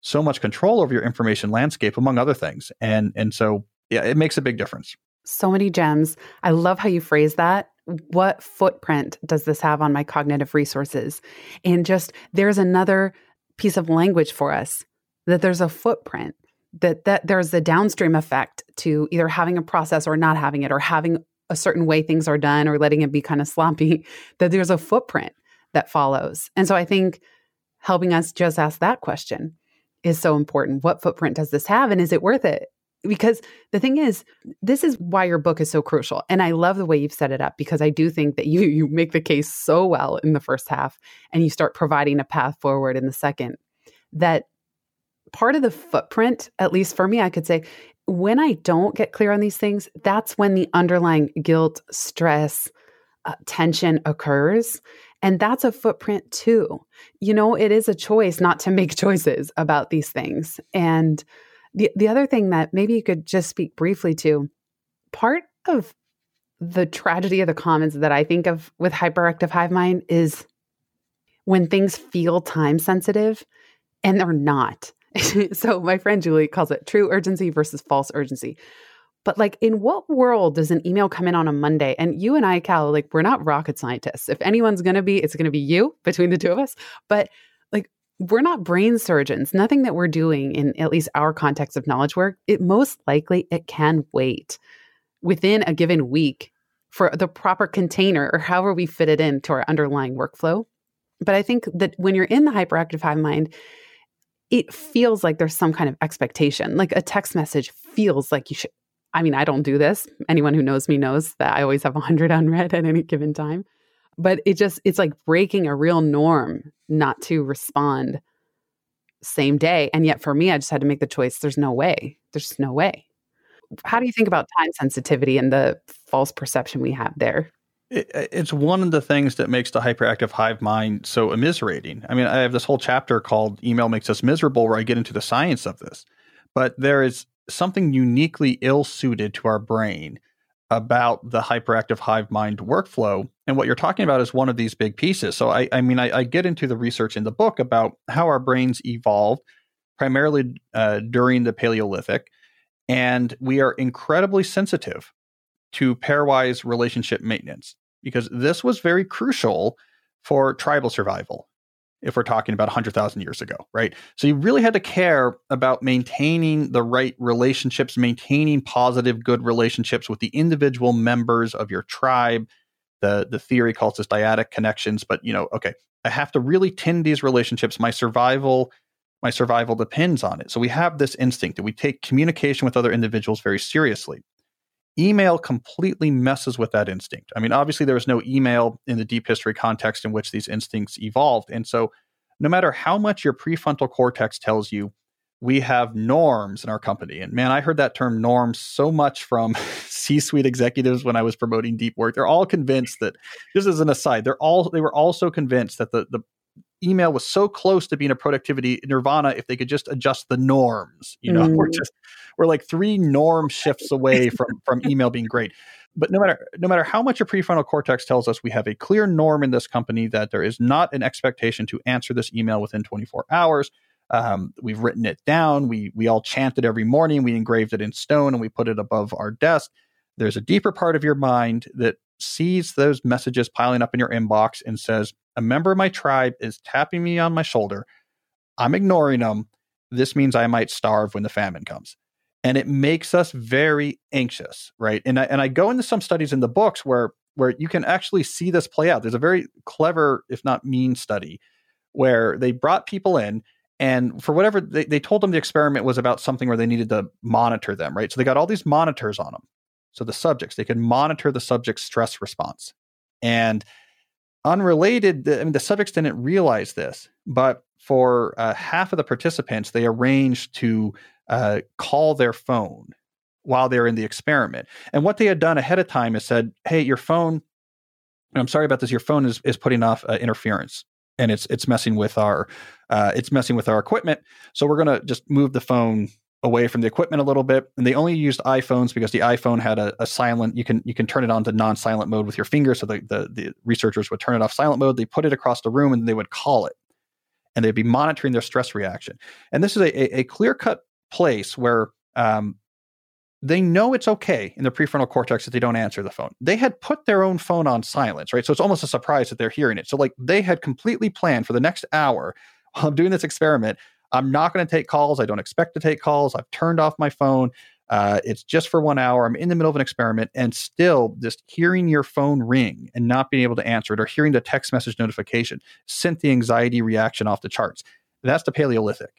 so much control over your information landscape, among other things. And and so yeah, it makes a big difference. So many gems. I love how you phrase that. What footprint does this have on my cognitive resources? And just there's another piece of language for us that there's a footprint that that there's a downstream effect to either having a process or not having it or having a certain way things are done or letting it be kind of sloppy [laughs] that there's a footprint that follows. And so I think helping us just ask that question is so important. What footprint does this have and is it worth it? Because the thing is, this is why your book is so crucial. And I love the way you've set it up because I do think that [laughs] you you make the case so well in the first half and you start providing a path forward in the second. That part of the footprint, at least for me, I could say, when I don't get clear on these things, that's when the underlying guilt, stress, uh, tension occurs. And that's a footprint too. You know, it is a choice not to make [laughs] choices about these things. And the, the other thing that maybe you could just speak briefly to part of the tragedy of the commons that I think of with hyperactive hive mind is when things feel time sensitive and they're not. [laughs] so my friend Julie calls it true urgency versus false urgency. But like, in what world does an email come in on a Monday? And you and I, Cal, like, we're not rocket scientists. If anyone's going to be, it's going to be you [laughs] between the two of us. But like, we're not brain surgeons. Nothing that we're doing in at least our context of knowledge work, it most likely it can wait within a given week for the proper container or however we fit it into our underlying workflow. But I think that when you're in the hyperactive hive mind, it feels like there's some kind of expectation. Like a text message feels like you should. I mean, I don't do this. Anyone who knows me knows that I always have 100 [laughs] unread at any given time. But it just, it's like breaking a real norm not to respond same day. And yet for me, I just had to make the choice there's no way. There's no way. How do you think about time sensitivity and the false perception we have there? It, it's one of the things that makes the hyperactive hive mind so immiserating. I mean, I have this whole chapter called Email Makes Us Miserable where I get into the science of this. But there is something uniquely ill suited to our brain about the hyperactive hive mind workflow. And what you're talking about is one of these big pieces. So, I, I mean, I, I get into the research in the book about how our brains evolved primarily uh, during the Paleolithic. And we are incredibly sensitive to pairwise relationship maintenance because this was very crucial for tribal survival if we're talking about 100,000 years ago, right? So you really had to care about maintaining the right relationships, maintaining positive, good relationships with the individual members of your tribe. The, the theory calls this dyadic connections, but you know, okay, I have to really tend these relationships. My survival, my survival depends on it. So we have this instinct that we take communication with other individuals very seriously. Email completely messes with that instinct. I mean, obviously, there was no email in the deep history context in which these instincts evolved. And so, no matter how much your prefrontal cortex tells you, we have norms in our company. And man, I heard that term norms so much from [laughs] C suite executives when I was promoting deep work. They're all convinced that, just as an aside, they're all, they were also convinced that the, the email was so close to being a productivity nirvana if they could just adjust the norms. You know, [laughs] mm. we're just we're like three norm shifts away [laughs] from from email being great. But no matter no matter how much your prefrontal cortex tells us we have a clear norm in this company that there is not an expectation to answer this email within 24 hours. Um, we've written it down. We we all chant it every morning. We engraved it in stone and we put it above our desk. There's a deeper part of your mind that sees those messages piling up in your inbox and says, A member of my tribe is tapping me on my shoulder. I'm ignoring them. This means I might starve when the famine comes. And it makes us very anxious, right? And I, and I go into some studies in the books where where you can actually see this play out. There's a very clever, if not mean, study where they brought people in and for whatever they, they told them the experiment was about something where they needed to monitor them, right? So they got all these monitors on them so the subjects, they can monitor the subject's stress response. And unrelated, I mean, the subjects didn't realize this, but for uh, half of the participants, they arranged to uh, call their phone while they're in the experiment. And what they had done ahead of time is said, "Hey, your phone. I'm sorry about this. Your phone is is putting off uh, interference, and it's it's messing with our uh, it's messing with our equipment. So we're gonna just move the phone away from the equipment a little bit and they only used iphones because the iphone had a, a, silent you can you can turn it on to non-silent mode with your finger so the, the, the researchers would turn it off silent mode they put it across the room and they would call it. And they'd be monitoring their stress reaction. And this is a, a, a clear-cut place where um, they know it's okay in the prefrontal cortex that they don't answer the phone. They had put their own phone on silence right? So it's almost a surprise that they're hearing it. So like they had completely planned for the next hour while i'm doing this experiment I'm not going to take calls. I don't expect to take calls. I've turned off my phone. Uh, it's just for one hour. I'm in the middle of an experiment, and still, just hearing your phone ring and not being able to answer it, or hearing the text message notification, sent the anxiety reaction off the charts. That's the Paleolithic,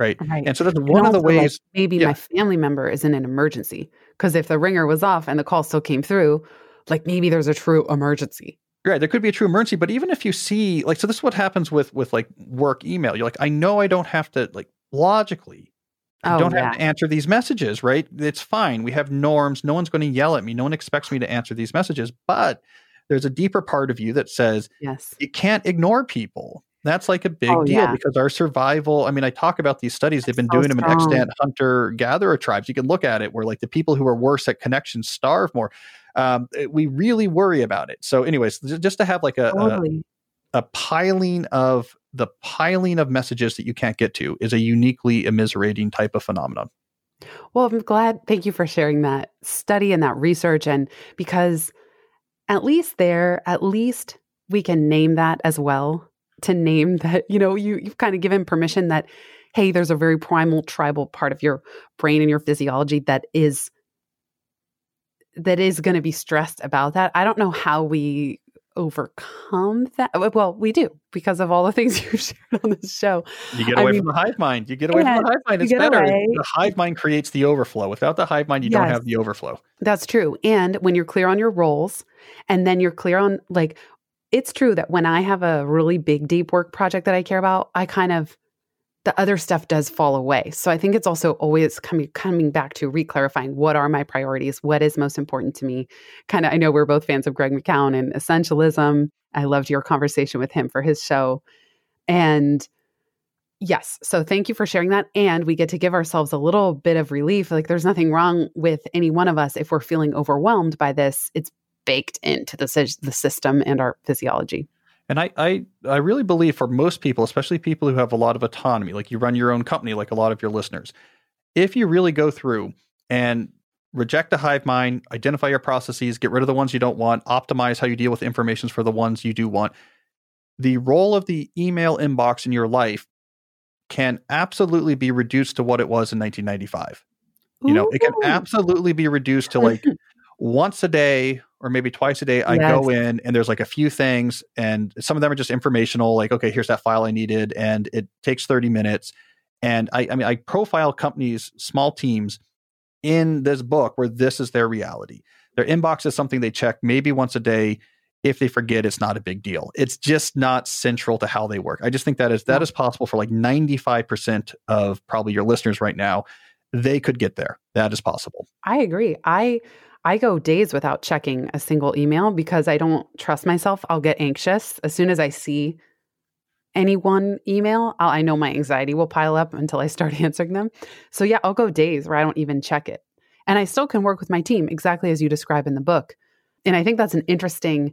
right? right. And so that's one of the ways. Like maybe yeah. my family member is in an emergency because if the ringer was off and the call still came through, like maybe there's a true emergency right there could be a true emergency but even if you see like so this is what happens with with like work email you're like i know i don't have to like logically I oh, don't yeah. have to answer these messages, right? It's fine. We have norms. No one's going to yell at me. No one expects me to answer these messages. But there's a deeper part of you that says, yes, you can't ignore people. That's like a big oh, deal yeah. because our survival. I mean, I talk about these studies. They've been so doing them in extant hunter gatherer tribes. You can look at it where like the people who are worse at connections starve more um, eh, we really worry about it. So, anyways, just to have like a, totally. a, a piling of the piling of messages that you can't get to is a uniquely immiserating type of phenomenon. Well, I'm glad. Thank you for sharing that study and that research. And because at least there, at least we can name that as well. To name [laughs] that, you know, you, you've kind of given permission that, hey, there's a very primal tribal part of your brain and your physiology that is that is going to be stressed about that. I don't know how we overcome that. Well, we do because of all the [laughs] things you've shared on this show. You get away I mean, from the hive mind. You get away yeah, from the hive mind. It's better. Away. The hive mind creates the overflow. Without the hive mind, you yes, don't have the overflow. That's true. And when you're clear on your roles and then you're clear on like it's true that when I have a really big deep work project that I care about, I kind of the other stuff does fall away. So I think it's also always coming coming back to reclarifying what are my priorities, what is most important to me. Kind of I know we're both fans of Greg McKeown and essentialism. I loved your conversation with him for his show. And yes, so thank you for sharing that and we get to give ourselves a little bit of relief. Like there's nothing wrong with any one of us if we're feeling overwhelmed by this. It's baked into the the system and our physiology. And I, I, I really believe for most people, especially people who have a lot of autonomy, like you run your own company, like a lot of your listeners, if you really go through and reject the hive mind, identify your processes, get rid of the ones you don't want, optimize how you deal with information for the ones you do want, the role of the email inbox in your life can absolutely be reduced to what it was in 1995. You know, it can absolutely be reduced to like [laughs] once a day or maybe twice a day i yes. go in and there's like a few things and some of them are just informational like okay here's that file i needed and it takes 30 minutes. And i, I mean i profile companies small teams in this book where this is their reality. Their inbox is something they check maybe once a day. If they forget it's not a big deal. It's just not central to how they work. I just think that is that is possible for like 95% of probably your listeners right now. They could get there. That is possible. I agree. I I go days without checking a single email because I don't trust myself. I'll get anxious as soon as I see any one email. I'll, I know my anxiety will pile up until I start [laughs] answering them. So, yeah, I'll go days where I don't even check it. And I still can work with my team exactly as you describe in the book. And I think that's an interesting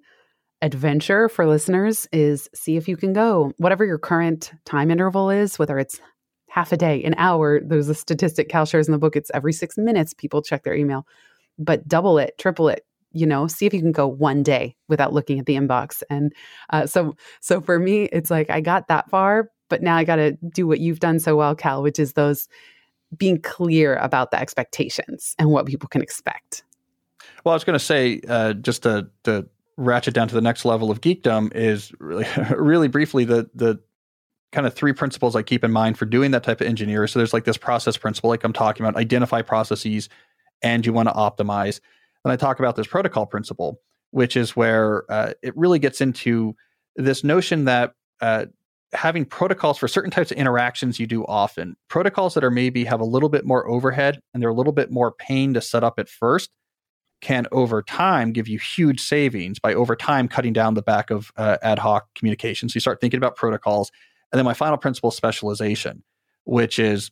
adventure for listeners is see if you can go whatever your current time interval is whether it's half a day an hour there's a statistic cal shares in the book it's every six minutes people check their email but double it, triple it, you know see if you can go one day without looking at the inbox. And uh, so so for me it's like i got that far but now i got to do what you've done so well cal which is those being clear about the expectations and what people can expect. Well i was going to say uh, just to, to ratchet down to the next level of geekdom is really, [laughs] really briefly the the kind of three principles i keep in mind for doing that type of engineer. So there's like this process principle like i'm talking about identify processes and you want to optimize. And I talk about this protocol principle, which is where uh, it really gets into this notion that uh, having protocols for certain types of interactions you do often, protocols that are maybe have a little bit more overhead and they're a little bit more pain to set up at first, can over time give you huge savings by over time cutting down the back of uh, ad hoc communication. So you start thinking about protocols. And then my final principle specialization, which is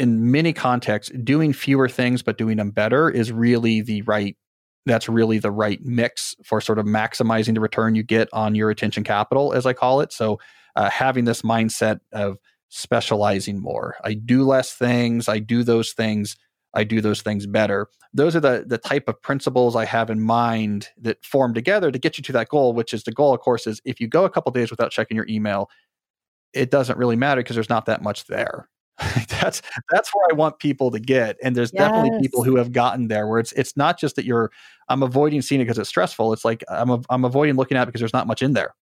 in many contexts, doing fewer things but doing them better is really the right that's really the right mix for sort of maximizing the return you get on your attention capital, as I call it. So, uh, having this mindset of specializing more. I do less things. I do those things. I do those things better. Those are the the type of principles I have in mind that form together to get you to that goal. Which is the goal, of course, is if you go a couple days without checking your email, it doesn't really matter because there's not that much there. [laughs] that's that's where I want people to get. And there's yes. definitely people who have gotten there where it's it's not just that you're I'm avoiding seeing it because it's stressful. It's like I'm a, I'm avoiding looking at it because there's not much in there.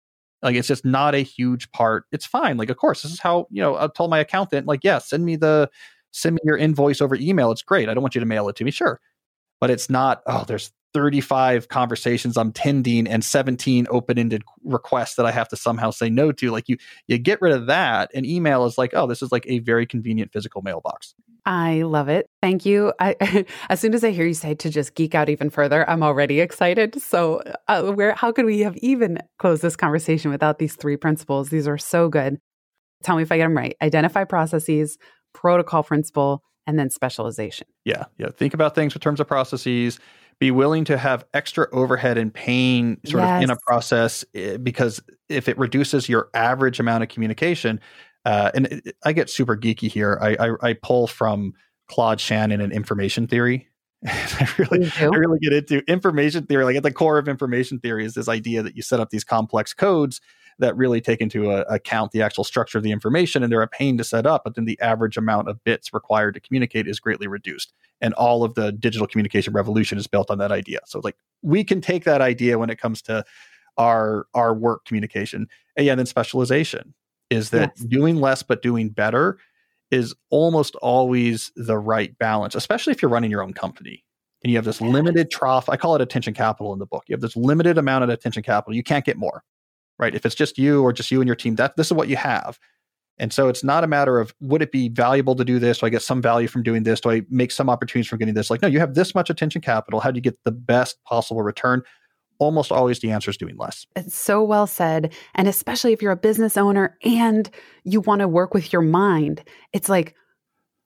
Like it's just not a huge part. It's fine. Like of course this is how you know I told my accountant like yeah send me the send me your invoice over email. It's great. I don't want you to mail it to me. Sure, but it's not. Oh, there's 35 conversations I'm tending and 17 open-ended requests that I have to somehow say no to. Like you you get rid of that and email is like, oh, this is like a very convenient physical mailbox. I love it. Thank you. I, [laughs] as soon as I hear you say to just geek out even further, I'm already excited. So, uh, where how could we have even closed this conversation without these three principles? These are so good. Tell me if I get them right. Identify processes, protocol principle, and then specialization. Yeah, yeah. Think about things in terms of processes be willing to have extra overhead and pain sort yes. of in a process eh, because if it reduces your average amount of communication, uh, and I get super geeky here. I, I, I pull from Claude Shannon and information theory. [laughs] I really, I really get into information theory. Like at the core of information theory is this idea that you set up these complex codes that really take into a, account the actual structure of the information, and they're a pain to set up. But then the average amount of bits required to communicate is greatly reduced and all of the digital communication revolution is built on that idea. So like we can take that idea when it comes to our our work communication. And yeah, then specialization is that yes. doing less but doing better is almost always the right balance, especially if you're running your own company and you have this limited trough. I call it attention capital in the book. You have this limited amount of attention capital. You can't get more, right? If it's just you or just you and your team, that this is what you have. And so it's not a matter of would it be valuable to do this? Do I get some value from doing this? Do I make some opportunities from getting this? Like, no, you have this much attention capital. How do you get the best possible return? Almost always the answer is doing less. It's so well said. And especially if you're a business owner and you want to work with your mind, it's like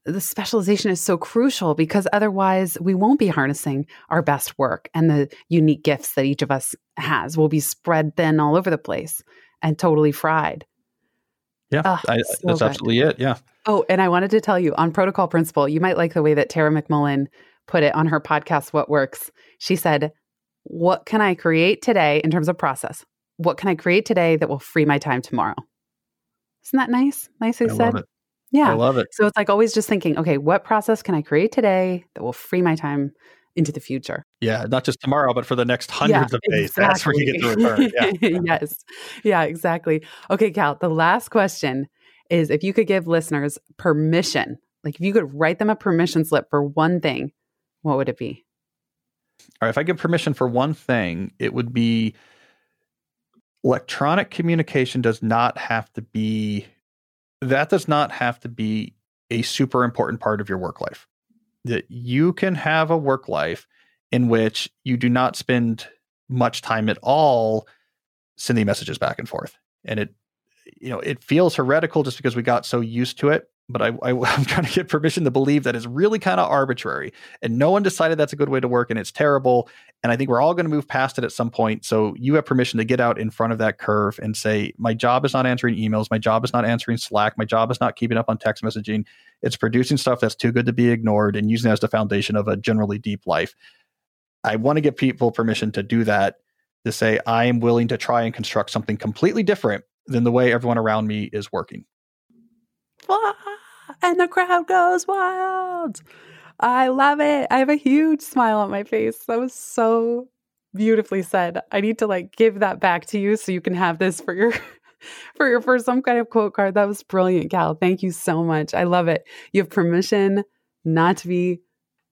the specialization is so crucial because otherwise we won't be harnessing our best work and the unique gifts that each of us has will be spread thin all over the place and totally fried. Yeah, oh, I, so that's good. absolutely it. Yeah. Oh, and I wanted to tell you on protocol principle, you might like the way that Tara McMullin put it on her podcast, What Works. She said, What can I create today in terms of process? What can I create today that will free my time tomorrow? Isn't that nice? Nicely said. Yeah. I love it. So it's like always just thinking, okay, what process can I create today that will free my time into the future. Yeah, not just tomorrow, but for the next hundreds yeah, of days. Exactly. That's where you get the return. [laughs] Yeah. yes. Yeah, exactly. Okay, Cal, the last question is if you could give listeners permission, like if you could write them a permission slip for one thing, what would it be? All right, if I give permission for one thing, it would be electronic communication does not have to be that does not have to be a super important part of your work life that you can have a work life in which you do not spend much time at all sending messages back and forth. And it, you know, it feels heretical just because we got so used to it but I, I, [laughs] am trying to get permission to believe that it's really kind of arbitrary. And no one decided that's a good way to work and it's terrible. And I think we're all going to move past it at some point. So you have permission to get out in front of that curve and say, my job is not answering emails. My job is not answering Slack. My job is not keeping up on text messaging. It's producing stuff that's too good to be ignored and using it as the foundation of a generally deep life. I want to give people permission to do that, to say, I am willing to try and construct something completely different than the way everyone around me is working and the crowd goes wild. I love it. I have a huge smile on my face. That was so beautifully said. I need to like give that back to you so you can have this for your [laughs] [laughs] for your for some kind of quote card. That was brilliant, Cal. Thank you so much. I love it. You have permission not to be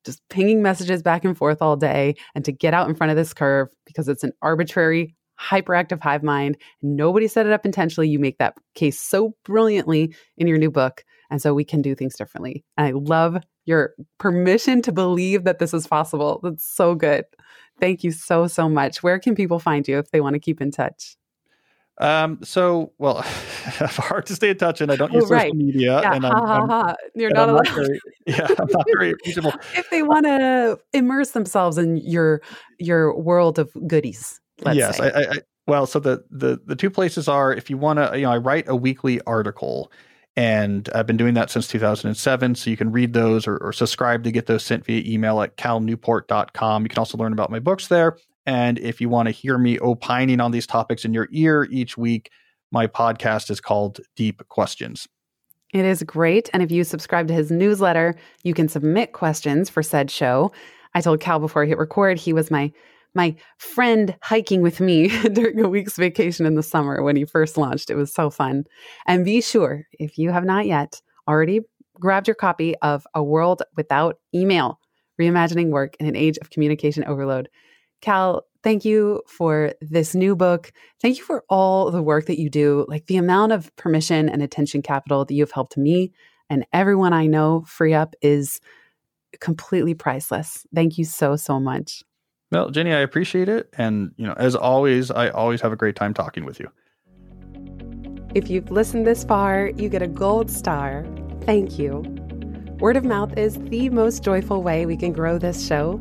just pinging messages back and forth all day and to get out in front of this curve because it's an arbitrary hyperactive hive mind. Nobody set it up intentionally. You make that case so brilliantly in your new book. And so we can do things differently. And I love your permission to believe that this is possible. That's so good. Thank you so, so much. Where can people find you if they want to keep in touch? Um, so, well, [laughs] hard to stay in touch, and I don't use oh, right. social media. Yeah, and I'm, ha, I'm, ha. You're not allowed. Very, [laughs] yeah, I'm not very reachable. [laughs] if they want to immerse themselves in your your world of goodies, yes, I, I, well, so the the the two places are if you want to, you know, I write a weekly article and I've been doing that since 2007. So you can read those or, or, subscribe to get those sent via email at calnewport.com. You can also learn about my books there. And if you want to hear me opining on these topics in your ear each week, my podcast is called Deep Questions. It is great. And if you subscribe to his newsletter, you can submit questions for said show. I told Cal before I hit record, he was my my friend hiking with me [laughs] during a week's vacation in the summer when he first launched. It was so fun. And be sure, if you have not yet already grabbed your copy of A World Without Email Reimagining Work in an Age of Communication Overload. Cal, thank you for this new book. Thank you for all the work that you do. Like the amount of permission and attention capital that you've helped me and everyone I know free up is completely priceless. Thank you so, so much. Well, Jenny, I appreciate it. And, you know, as always, I always have a great time talking with you. If you've listened this far, you get a gold star. Thank you. Word of mouth is the most joyful way we can grow this show,